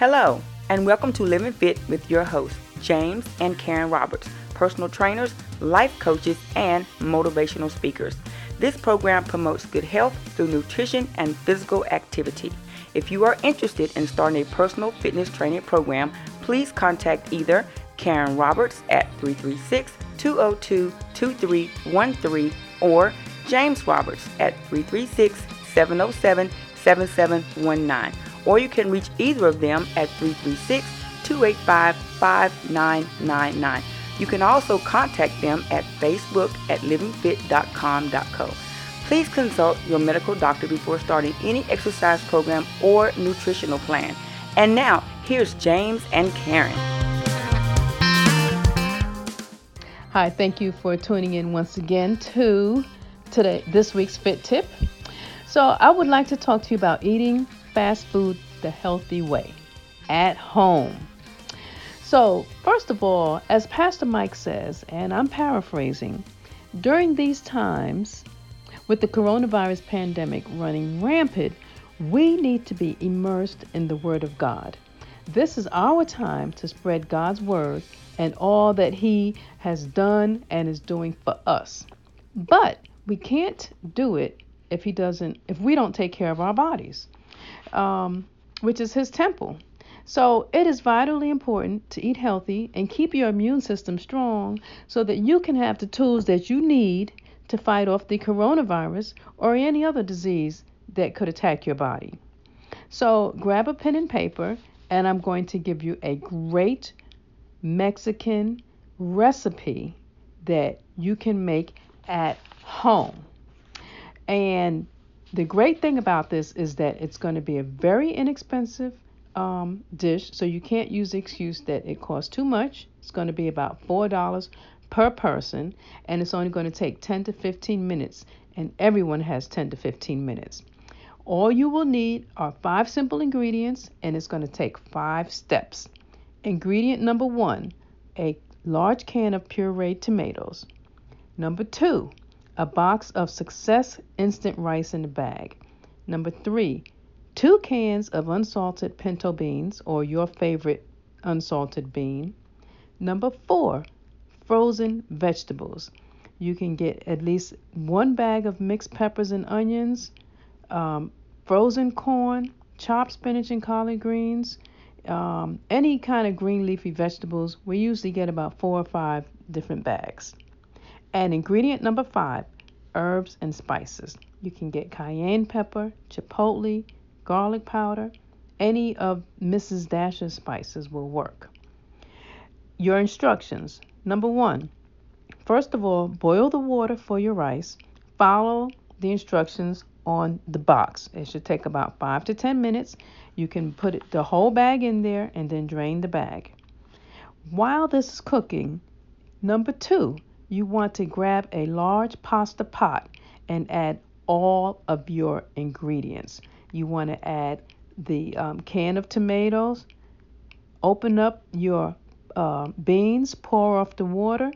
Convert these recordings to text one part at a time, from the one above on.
Hello, and welcome to Living Fit with your hosts, James and Karen Roberts, personal trainers, life coaches, and motivational speakers. This program promotes good health through nutrition and physical activity. If you are interested in starting a personal fitness training program, please contact either Karen Roberts at 336 202 2313 or James Roberts at 336 707 7719 or you can reach either of them at 336 285 5999. You can also contact them at Facebook at livingfit.com.co. Please consult your medical doctor before starting any exercise program or nutritional plan. And now, here's James and Karen. Hi, thank you for tuning in once again to today this week's Fit Tip. So, I would like to talk to you about eating fast food the healthy way at home. So, first of all, as Pastor Mike says, and I'm paraphrasing, during these times with the coronavirus pandemic running rampant, we need to be immersed in the Word of God. This is our time to spread God's Word and all that He has done and is doing for us. But we can't do it if He doesn't, if we don't take care of our bodies. Um, which is his temple. So it is vitally important to eat healthy and keep your immune system strong so that you can have the tools that you need to fight off the coronavirus or any other disease that could attack your body. So grab a pen and paper, and I'm going to give you a great Mexican recipe that you can make at home. And the great thing about this is that it's going to be a very inexpensive um, dish, so you can't use the excuse that it costs too much. It's going to be about $4 per person, and it's only going to take 10 to 15 minutes, and everyone has 10 to 15 minutes. All you will need are five simple ingredients, and it's going to take five steps. Ingredient number one a large can of pureed tomatoes. Number two, a box of Success instant rice in a bag. Number three, two cans of unsalted pinto beans or your favorite unsalted bean. Number four, frozen vegetables. You can get at least one bag of mixed peppers and onions, um, frozen corn, chopped spinach and collard greens, um, any kind of green leafy vegetables. We usually get about four or five different bags. And ingredient number five herbs and spices. You can get cayenne pepper, chipotle, garlic powder, any of Mrs. Dash's spices will work. Your instructions number one, first of all, boil the water for your rice. Follow the instructions on the box. It should take about five to ten minutes. You can put the whole bag in there and then drain the bag. While this is cooking, number two, you want to grab a large pasta pot and add all of your ingredients. You want to add the um, can of tomatoes, open up your uh, beans, pour off the water,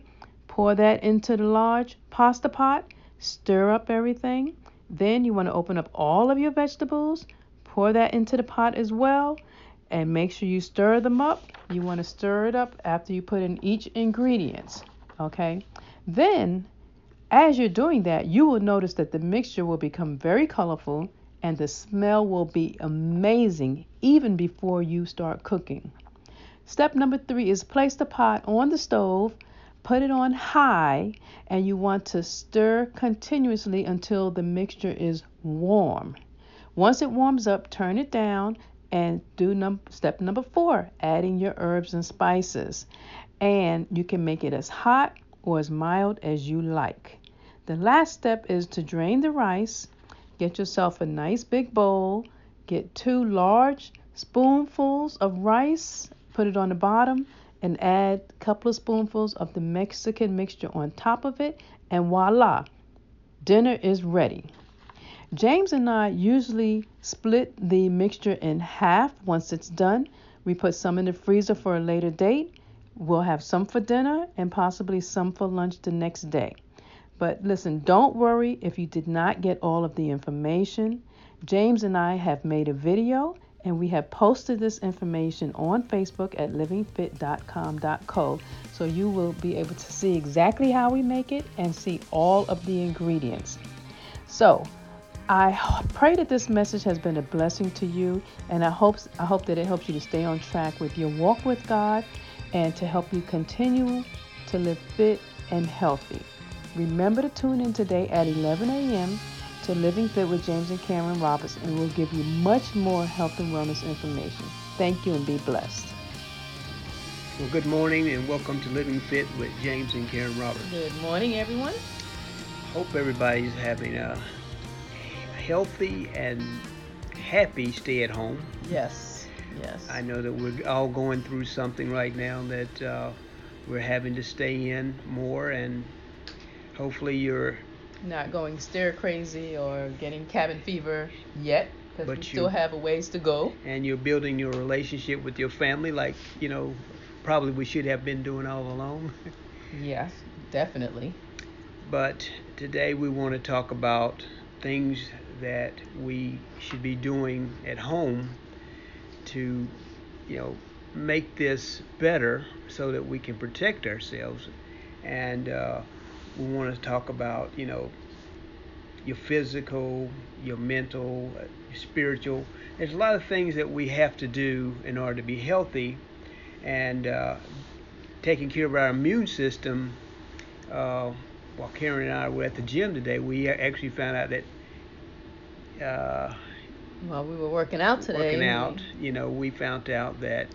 pour that into the large pasta pot, stir up everything. Then you want to open up all of your vegetables, pour that into the pot as well, and make sure you stir them up. You want to stir it up after you put in each ingredients. Okay. Then, as you're doing that, you will notice that the mixture will become very colorful and the smell will be amazing even before you start cooking. Step number three is place the pot on the stove, put it on high, and you want to stir continuously until the mixture is warm. Once it warms up, turn it down and do num- step number four, adding your herbs and spices. And you can make it as hot or as mild as you like. The last step is to drain the rice. Get yourself a nice big bowl. Get two large spoonfuls of rice, put it on the bottom, and add a couple of spoonfuls of the Mexican mixture on top of it, and voila, dinner is ready. James and I usually split the mixture in half once it's done. We put some in the freezer for a later date We'll have some for dinner and possibly some for lunch the next day. But listen, don't worry if you did not get all of the information. James and I have made a video And we have posted this information on Facebook at livingfit.com.co. So you will be able to see exactly how we make it and see all of the ingredients. So I pray that this message has been a blessing to you, and I hope I hope that it helps you to stay on track with your walk with God, and to help you continue to live fit and healthy. Remember to tune in today at 11 a.m. to Living Fit with James and Karen Roberts, and we'll give you much more health and wellness information. Thank you and be blessed. Well, good morning and welcome to Living Fit with James and Karen Roberts. Good morning, everyone. Hope everybody's having a healthy and happy stay at home. Yes, yes. I know that we're all going through something right now that uh, we're having to stay in more, and hopefully you're not going stir crazy or getting cabin fever yet because we still have a ways to go. And you're building your relationship with your family like, you know, probably we should have been doing all along. yes, definitely. But today we want to talk about things that we should be doing at home to, you know, make this better so that we can protect ourselves. And uh, we want to talk about, you know, your physical, your mental, your spiritual. There's a lot of things that we have to do in order to be healthy, and uh, taking care of our immune system. Uh, while Karen and I were at the gym today, we actually found out that uh, well, we were working out today. Working out, you know, we found out that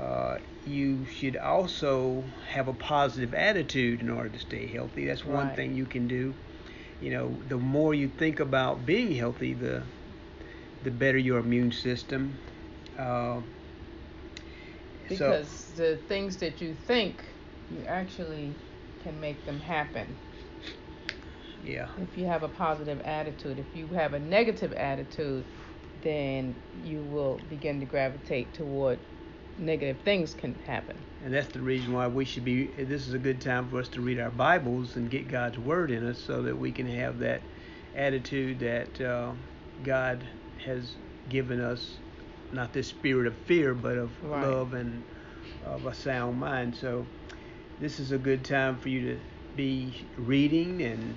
uh, you should also have a positive attitude in order to stay healthy. That's one right. thing you can do. You know, the more you think about being healthy, the the better your immune system. Uh, because so, the things that you think, you actually can make them happen. Yeah. If you have a positive attitude, if you have a negative attitude, then you will begin to gravitate toward negative things can happen. And that's the reason why we should be. This is a good time for us to read our Bibles and get God's Word in us, so that we can have that attitude that uh, God has given us, not this spirit of fear, but of right. love and of a sound mind. So this is a good time for you to be reading and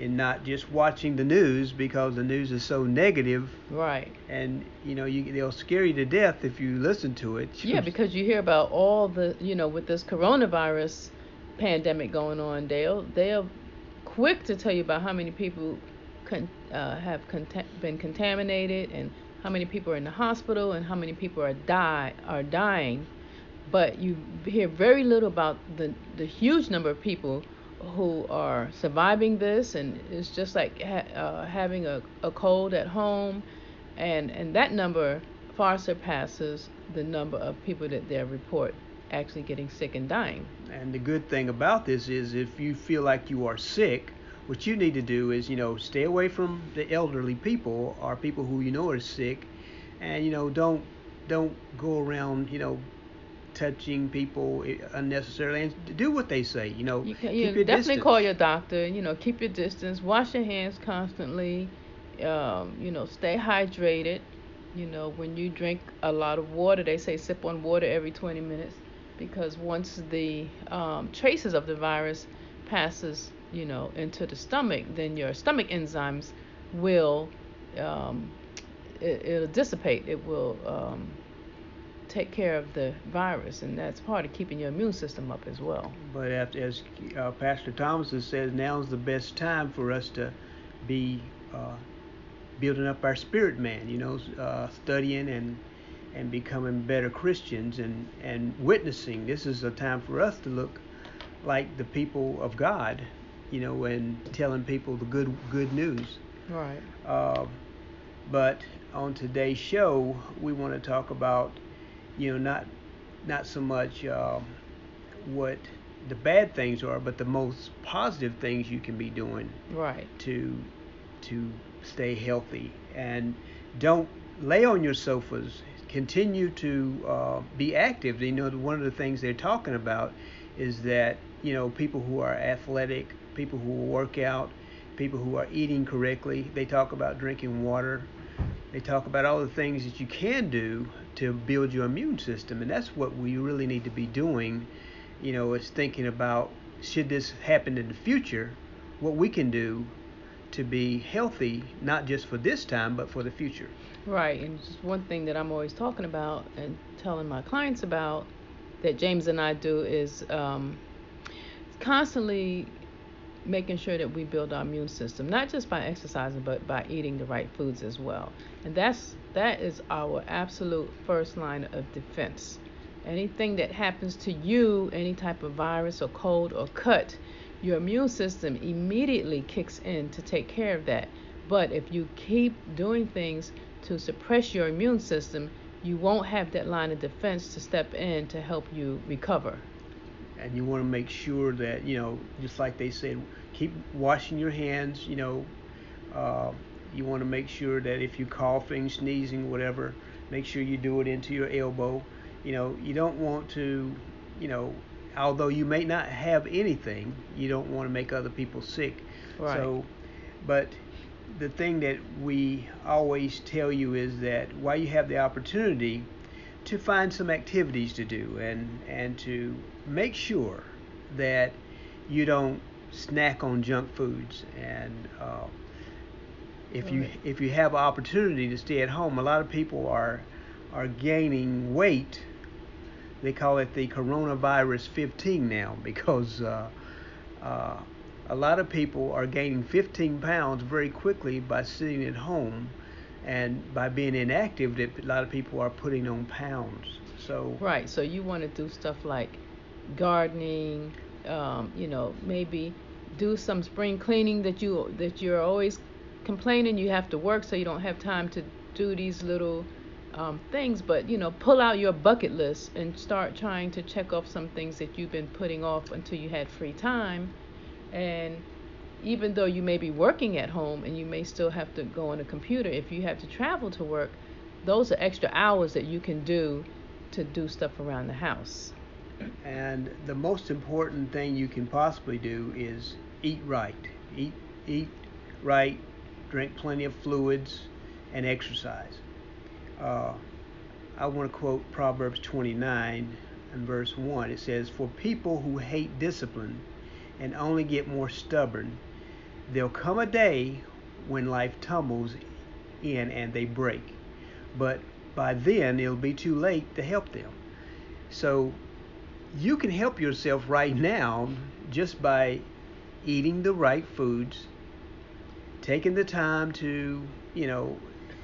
and not just watching the news because the news is so negative. Right. And you know, you they'll scare you to death if you listen to it. Yeah, because you hear about all the you know with this coronavirus pandemic going on, they'll they'll quick to tell you about how many people con- uh, have cont- been contaminated and how many people are in the hospital and how many people are die are dying. But you hear very little about the the huge number of people who are surviving this, and it's just like ha- uh, having a, a cold at home, and and that number far surpasses the number of people that they report actually getting sick and dying. And the good thing about this is if you feel like you are sick, what you need to do is, you know, stay away from the elderly people or people who you know are sick and you know, don't don't go around, you know, touching people unnecessarily and do what they say. You know, you, can, you definitely distance. call your doctor. You know, keep your distance. Wash your hands constantly. Um, you know, stay hydrated. You know, when you drink a lot of water, they say sip on water every 20 minutes because once the um, traces of the virus passes, you know, into the stomach, then your stomach enzymes will um, it, will dissipate. It will um, take care of the virus, and that's part of keeping your immune system up as well. But as uh, Pastor Thomas says, now is the best time for us to be uh, building up our spirit man, you know, uh, studying and and becoming better Christians and, and witnessing. This is a time for us to look like the people of God, you know, and telling people the good good news. Right. Uh, but on today's show, we want to talk about you know, not not so much um, what the bad things are, but the most positive things you can be doing right to to stay healthy and don't lay on your sofas. Continue to uh, be active. You know, one of the things they're talking about is that you know people who are athletic, people who work out, people who are eating correctly. They talk about drinking water they talk about all the things that you can do to build your immune system, and that's what we really need to be doing. You know, is thinking about should this happen in the future, what we can do to be healthy, not just for this time, but for the future. Right, and just one thing that I'm always talking about and telling my clients about that James and I do is um, constantly making sure that we build our immune system, not just by exercising, but by eating the right foods as well. And that's that is our absolute first line of defense. Anything that happens to you, any type of virus or cold or cut, your immune system immediately kicks in to take care of that. But if you keep doing things to suppress your immune system, you won't have that line of defense to step in to help you recover. And you want to make sure that, you know, just like they said, keep washing your hands, you know. Uh, you want to make sure that if you're coughing, sneezing, whatever, make sure you do it into your elbow. You know, you don't want to, you know, although you may not have anything, you don't want to make other people sick. Right. So, but the thing that we always tell you is that while you have the opportunity to find some activities to do and and to make sure that you don't snack on junk foods and uh, if you if you have opportunity to stay at home a lot of people are are gaining weight. They call it the coronavirus 15 now because uh, uh, a lot of people are gaining 15 pounds very quickly by sitting at home and by being inactive that a lot of people are putting on pounds. So right. So you want to do stuff like gardening um, you know maybe do some spring cleaning that you that you're always complaining you have to work so you don't have time to do these little um, things but you know pull out your bucket list and start trying to check off some things that you've been putting off until you had free time and even though you may be working at home and you may still have to go on a computer, if you have to travel to work, those are extra hours that you can do to do stuff around the house. And the most important thing you can possibly do is eat right. Eat eat right, drink plenty of fluids, and exercise. Uh, I want to quote Proverbs 29 and verse 1. It says, For people who hate discipline and only get more stubborn. There'll come a day when life tumbles in and they break. But by then, it'll be too late to help them. So you can help yourself right now just by eating the right foods, taking the time to, you know,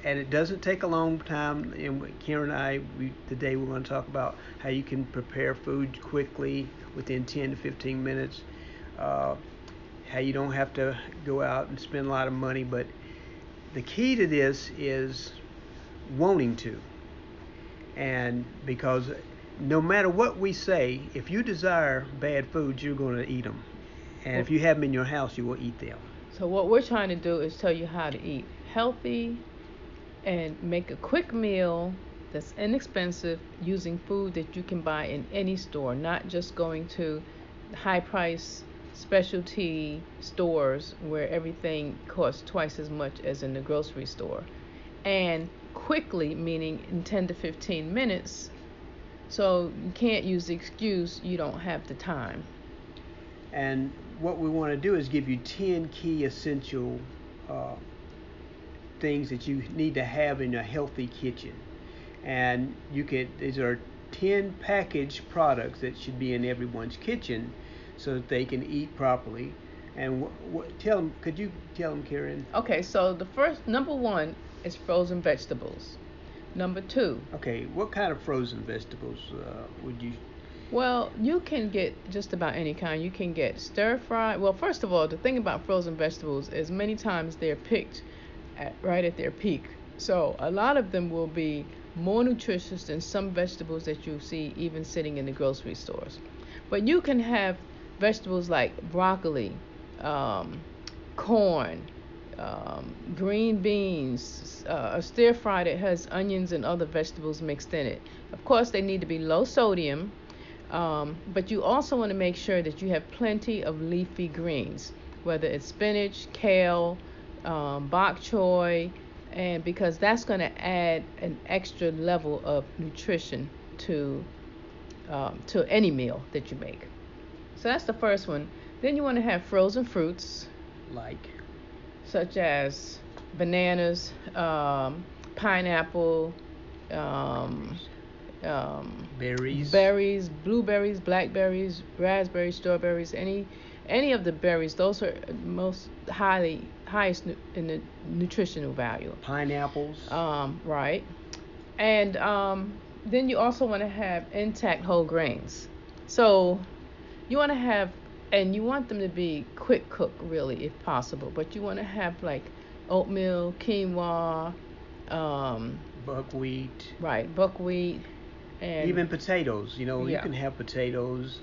and it doesn't take a long time. And Karen and I, we, today we're going to talk about how you can prepare food quickly within 10 to 15 minutes uh, how you don't have to go out and spend a lot of money. But the key to this is wanting to. And because no matter what we say, if you desire bad foods, you're going to eat them. And if you have them in your house, you will eat them. So, what we're trying to do is tell you how to eat healthy and make a quick meal that's inexpensive using food that you can buy in any store, not just going to high price specialty stores where everything costs twice as much as in the grocery store. And quickly, meaning in 10 to 15 minutes. So you can't use the excuse you don't have the time. And what we want to do is give you 10 key essential uh, things that you need to have in a healthy kitchen. And you can, these are 10 packaged products that should be in everyone's kitchen so that they can eat properly. And wh- wh- tell them, could you tell them, Karen? Okay, so the first number one is frozen vegetables. Number two. Okay, what kind of frozen vegetables uh, would you? Well, you can get just about any kind. You can get stir fried. Well, first of all, the thing about frozen vegetables is many times they're picked at, right at their peak. So a lot of them will be more nutritious than some vegetables that you see even sitting in the grocery stores. But you can have vegetables like broccoli, um, corn, um, green beans, uh, a stir fry that has onions and other vegetables mixed in it. Of course, they need to be low sodium, um, but you also want to make sure that you have plenty of leafy greens, whether it's spinach, kale, um, bok choy, and because that's going to add an extra level of nutrition to um, to any meal that you make. So that's the first one. Then you want to have frozen fruits, Like such as bananas, um, pineapple, um, um, berries. berries, blueberries, blackberries, raspberries, strawberries, any any of the berries. Those are most highly highest nu- in the nutritional value. Pineapples. Um, right. And um, then you also want to have intact whole grains. So you want to have, and you want them to be quick cook, really, if possible. But you want to have like oatmeal, quinoa, um, buckwheat. right, buckwheat, and Even potatoes. You know, you can have potatoes.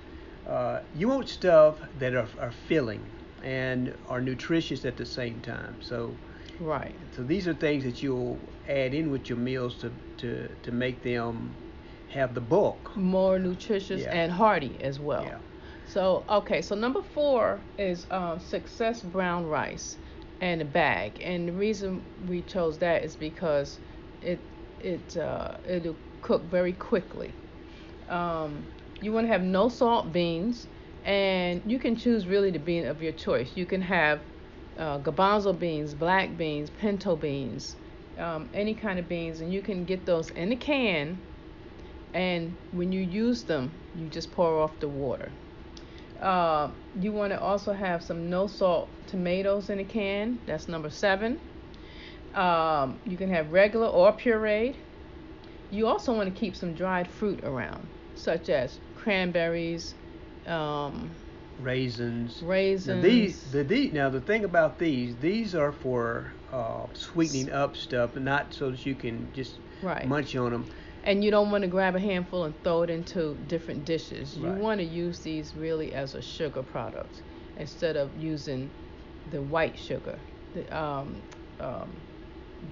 Uh, you want stuff that are, are filling and are nutritious at the same time. So, right, so these are things that you'll add in with your meals to, to, to make them have the bulk. more nutritious Yeah. and hearty as well. Yeah. So okay, so number four is um, Success Brown Rice and a bag, and the reason we chose that is because it it uh, it'll cook very quickly. Um, you want to have no salt beans, and you can choose really the bean of your choice. You can have uh, garbanzo beans, black beans, pinto beans, um, any kind of beans, and you can get those in a can. And when you use them, you just pour off the water. Uh, you want to also have some no salt tomatoes in a can. That's number seven. Um, you can have regular or pureed. You also want to keep some dried fruit around, such as cranberries, um, Raisins. raisins. Now these, the, the, now the thing about these, these are for uh, sweetening up stuff, not so that you can just Right. munch on them. And you don't want to grab a handful and throw it into different dishes. You Right. want to use these really as a sugar product instead of using the white sugar. The, um, um,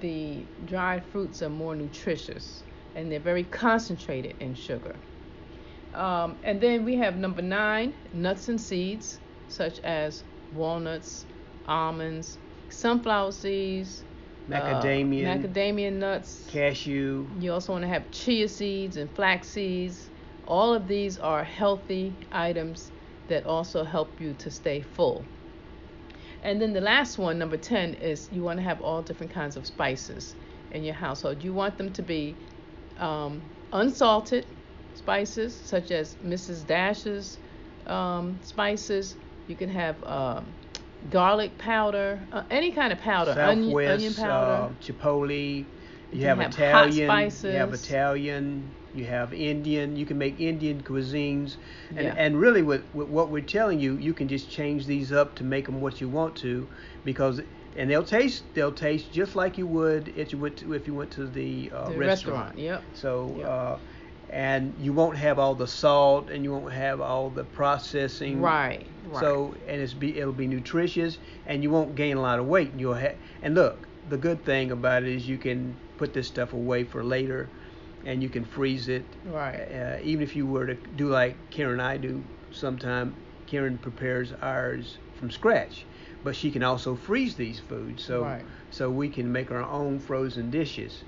the dried fruits are more nutritious and they're very concentrated in sugar. Um, and then we have number nine, nuts and seeds, such as walnuts, almonds, sunflower seeds, uh, Macadamia, macadamia nuts, cashew. you also want to have chia seeds and flax seeds. All of these are healthy items that also help you to stay full. And then the last one, number 10, is you want to have all different kinds of spices in your household. You want them to be um, unsalted spices, such as Mrs. Dash's um, spices. You can have um, garlic powder, uh, any kind of powder, onion, Southwest, onion powder. uh, Chipotle. You, have, have Italian. You have. Italian. You have Indian. You can make Indian cuisines. And, Yeah. and really, with, with what we're telling you, you can just change these up to make them what you want to, because and they'll taste they'll taste just like you would if you went to, if you went to the, uh, the restaurant. Yep. So, Yep. uh, and you won't have all the salt and you won't have all the processing. Right. Right. So, and it's be it'll be nutritious and you won't gain a lot of weight. And you'll have and look, the good thing about it is you can put this stuff away for later, and you can freeze it. Right. Uh, even if you were to do like Karen and I do, sometime Karen prepares ours from scratch, but she can also freeze these foods. So Right. so we can make our own frozen dishes.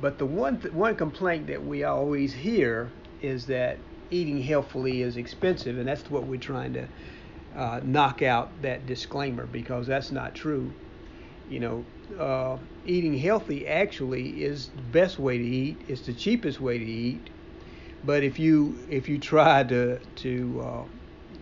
But the one th- one complaint that we always hear is that eating healthfully is expensive, and that's what we're trying to uh, knock out that disclaimer because that's not true. You know, uh, eating healthy actually is the best way to eat. It's the cheapest way to eat. But if you if you try to to uh,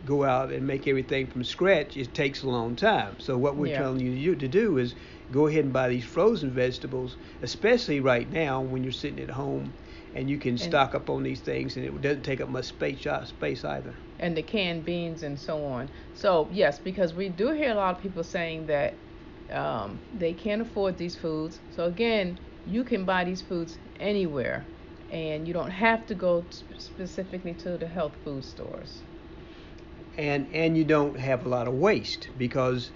go out and make everything from scratch, it takes a long time. So what we're Yeah. telling you to do is go ahead and buy these frozen vegetables, especially right now when you're sitting at home and you can stock up on these things and it doesn't take up much space uh, space either. and the canned beans and so on. So yes, because we do hear a lot of people saying that um, they can't afford these foods. So again, you can buy these foods anywhere, and you don't have to go specifically to the health food stores. and and you don't have a lot of waste because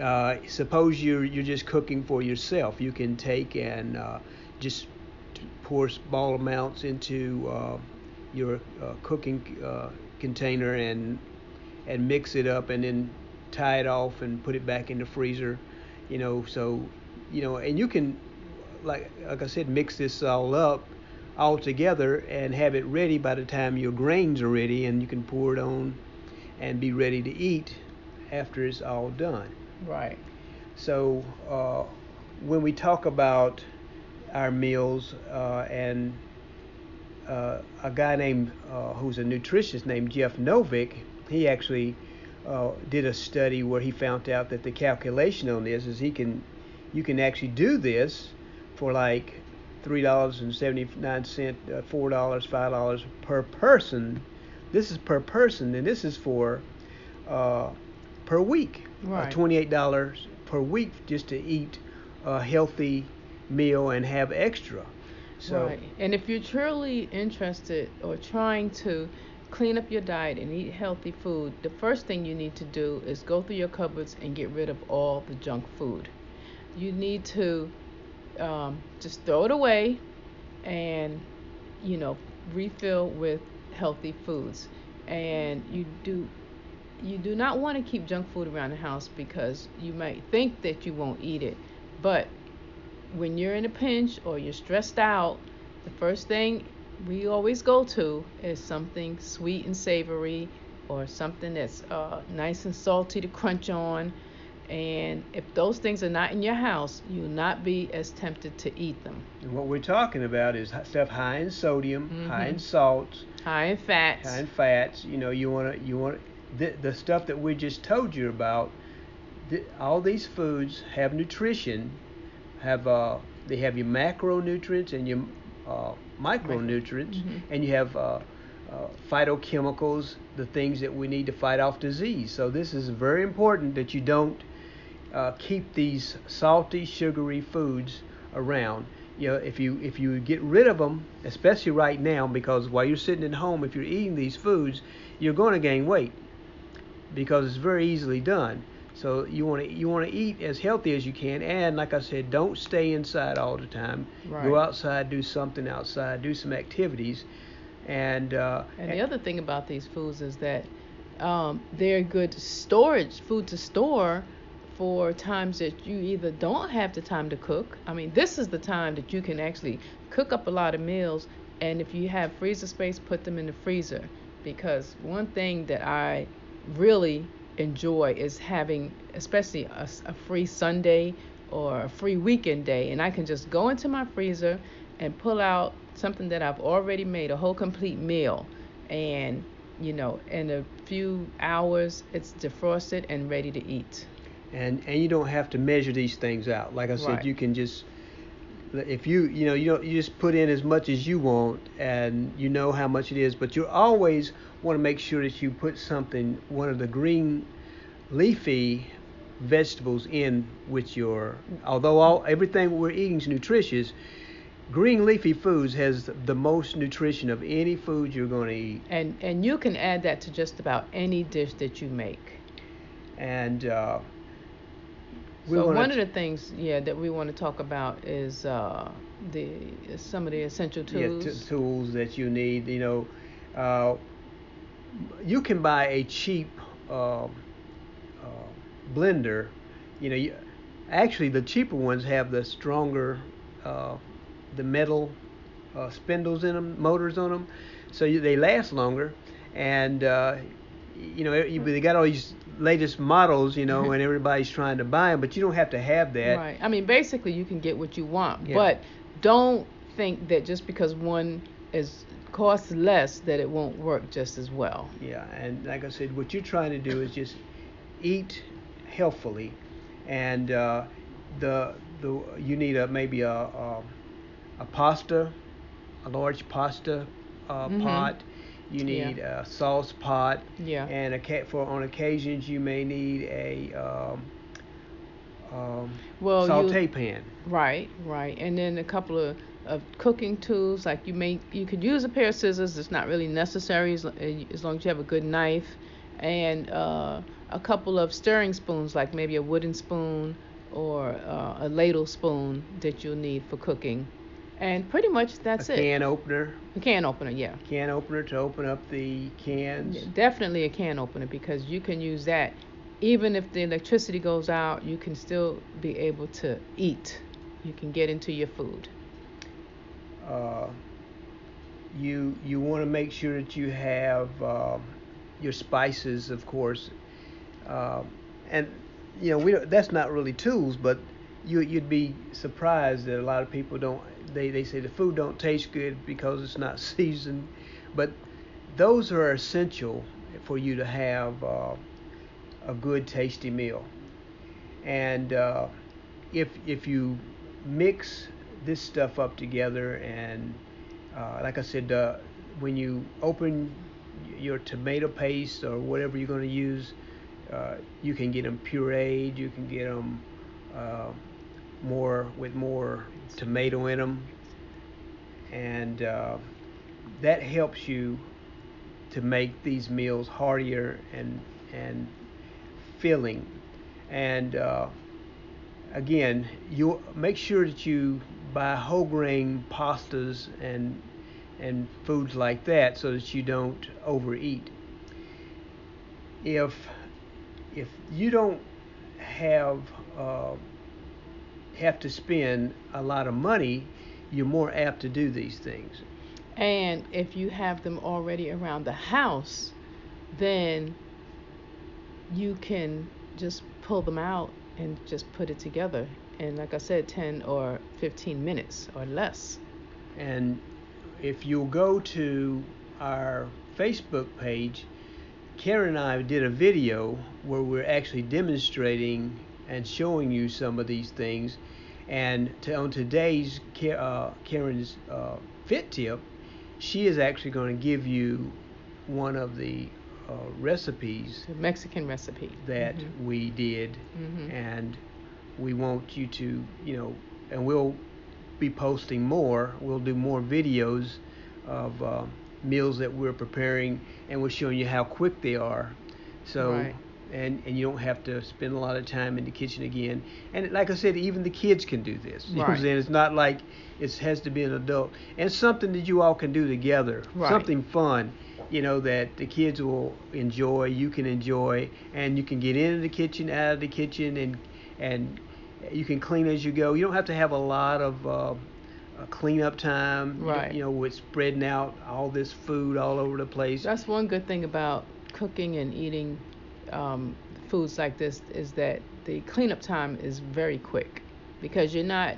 uh, suppose you're you're just cooking for yourself, you can take and uh, just pour small amounts into uh, your uh, cooking uh, container and and mix it up and then tie it off and put it back in the freezer, you know. So you know, and you can like like I said, mix this all up all together and have it ready by the time your grains are ready, and you can pour it on and be ready to eat after it's all done. Right. So uh, when we talk about our meals uh, and uh, a guy named uh, who's a nutritionist named Jeff Novick, he actually uh, did a study where he found out that the calculation on this is he can you can actually do this for like three dollars and seventy nine cent, uh, four dollars, five dollars per person. This is per person, and this is for per week. Right. Twenty eight dollars per week just to eat a healthy meal and have extra. So right. And if you're truly interested or trying to clean up your diet and eat healthy food, the first thing you need to do is go through your cupboards and get rid of all the junk food. You need to um, just throw it away and, you know, refill with healthy foods. And you do you do not want to keep junk food around the house because you might think that you won't eat it, but when you're in a pinch or you're stressed out, the first thing we always go to is something sweet and savory or something that's uh, nice and salty to crunch on. And if those things are not in your house, you'll not be as tempted to eat them. and what we're talking about is stuff high in sodium, high in Mhm. salts, High in fats. high in fats. You know, you want to you want the the stuff that we just told you about. The, all these foods have nutrition, have uh they have your macronutrients and your uh, micronutrients, Mhm. and you have uh, uh, phytochemicals, the things that we need to fight off disease. So this is very important that you don't uh, keep these salty, sugary foods around. You know, if you if you get rid of them, especially right now, because while you're sitting at home, if you're eating these foods, you're going to gain weight because it's very easily done. So you want to you want to eat as healthy as you can, and like I said, don't stay inside all the time. Right. Go outside, do something outside, do some activities, and uh, And the other thing about these foods is that um, they're good storage, food to store for times that you either don't have the time to cook. I mean, this is the time that you can actually cook up a lot of meals, and if you have freezer space, put them in the freezer. Because one thing that I really enjoy is having, especially a free Sunday or a free weekend day, and I can just go into my freezer and pull out something that I've already made, a whole complete meal, and you know, in a few hours it's defrosted and ready to eat. and and you don't have to measure these things out. Like I said, Right. you can just if you you know you don't you just put in as much as you want and you know how much it is, but you always want to make sure that you put something one of the green leafy vegetables in with your although all everything we're eating is nutritious green leafy foods has the most nutrition of any food you're going to eat And and you can add that to just about any dish that you make. and uh, we so one of the things, yeah, that we want to talk about is uh, the some of the essential tools. Yeah, t- tools that you need. You know, uh, you can buy a cheap uh, uh, blender. You know, you, actually the cheaper ones have the stronger, uh, the metal uh, spindles in them, motors on them, so you, they last longer. And uh, you know, they got all these latest models. You know, and everybody's trying to buy them, but you don't have to have that. Right. I mean, basically, you can get what you want, Yeah. but don't think that just because one is costs less that it won't work just as well. Yeah, and like I said, what you're trying to do is just eat healthfully, and uh, the the you need a maybe a a, a pasta, a large pasta uh, Mhm. pot. You Yeah. need a sauce pot, Yeah. and a cat for on occasions you may need a um, um, Well, you- saute pan. Right, right. And then a couple of, of cooking tools, like you may you could use a pair of scissors. It's not really necessary as, as long as you have a good knife, and uh, a couple of stirring spoons, like maybe a wooden spoon or uh, a ladle spoon that you'll need for cooking. And pretty much that's a it. can opener, A can opener, yeah. can opener to open up the cans. Definitely a can opener because you can use that even if the electricity goes out, you can still be able to eat you can get into your food? Uh, you you want to make sure that you have uh, your spices, of course, uh, and you know we don't, that's not really tools, but you you'd be surprised that a lot of people don't. They they say the food don't taste good because it's not seasoned, but those are essential for you to have uh, a good tasty meal. And uh, if if you mix this stuff up together and uh, like I said, uh, when you open your tomato paste or whatever you're going to use, uh, you can get them pureed. You can get them uh, more with more tomato in them, and uh, that helps you to make these meals heartier and and filling. And uh, again, you make sure that you buy whole grain pastas and and foods like that so that you don't overeat. If if you don't have uh, have to spend a lot of money, you're more apt to do these things. And if you have them already around the house, then you can just pull them out and just put it together and like I said, 10 or 15 minutes or less. And if you'll go to our Facebook page, Karen and I did a video where we're actually demonstrating and showing you some of these things. And to, on today's uh, Karen's uh, fit tip, she is actually going to give you one of the uh, recipes, the Mexican recipe that mm-hmm. we did, mm-hmm. and we want you to, you know, and we'll be posting more. We'll do more videos of uh, meals that we're preparing, and we're showing you how quick they are. So. Right. And, and you don't have to spend a lot of time in the kitchen again. And like I said, even the kids can do this. You right. know what I'm saying? It's not like it has to be an adult. And something that you all can do together. Right. Something fun you know that the kids will enjoy you can enjoy and you can get into the kitchen out of the kitchen and and you can clean as you go you don't have to have a lot of uh, cleanup time right you know with spreading out all this food all over the place that's one good thing about cooking and eating um, foods like this is that the cleanup time is very quick because you're not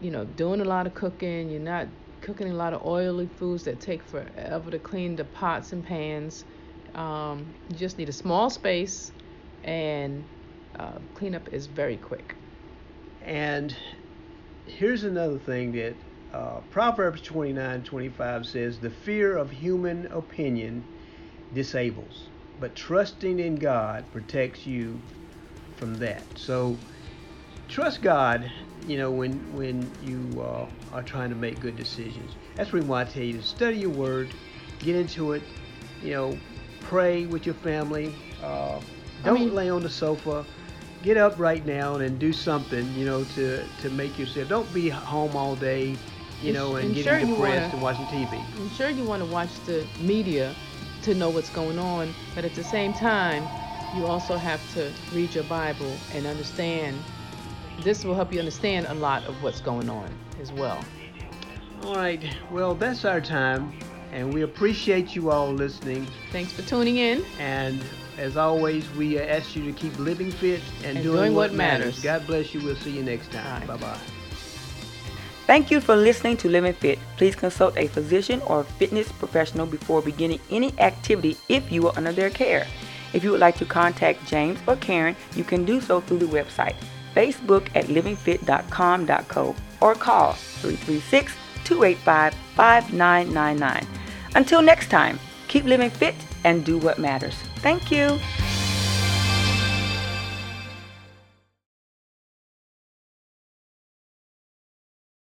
you know doing a lot of cooking you're not cooking a lot of oily foods that take forever to clean the pots and pans. Um, you just need a small space, and uh, cleanup is very quick. And here's another thing that uh, Proverbs 29:25 says, "The fear of human opinion disables, but trusting in God protects you from that." So trust God you know, when when you uh, are trying to make good decisions. That's the reason why I tell you to study your word, get into it, you know, pray with your family. Uh, don't I mean, lay on the sofa. Get up right now and do something, you know, to to make yourself. Don't be home all day, you know, and, and getting sure depressed and watching TV. I'm sure you want to watch the media to know what's going on, but at the same time, you also have to read your Bible and understand this will help you understand a lot of what's going on as well. All right. Well, that's our time, and we appreciate you all listening. Thanks for tuning in. And as always, we ask you to keep living fit and, and doing, doing, what, what matters. matters. God bless you. We'll see you next time. Bye bye. Thank you for listening to Living Fit. Please consult a physician or fitness professional before beginning any activity if you are under their care. If you would like to contact James or Karen, you can do so through the website Facebook at livingfit.com.co or call 336 285 5999. Until next time, keep living fit and do what matters. Thank you.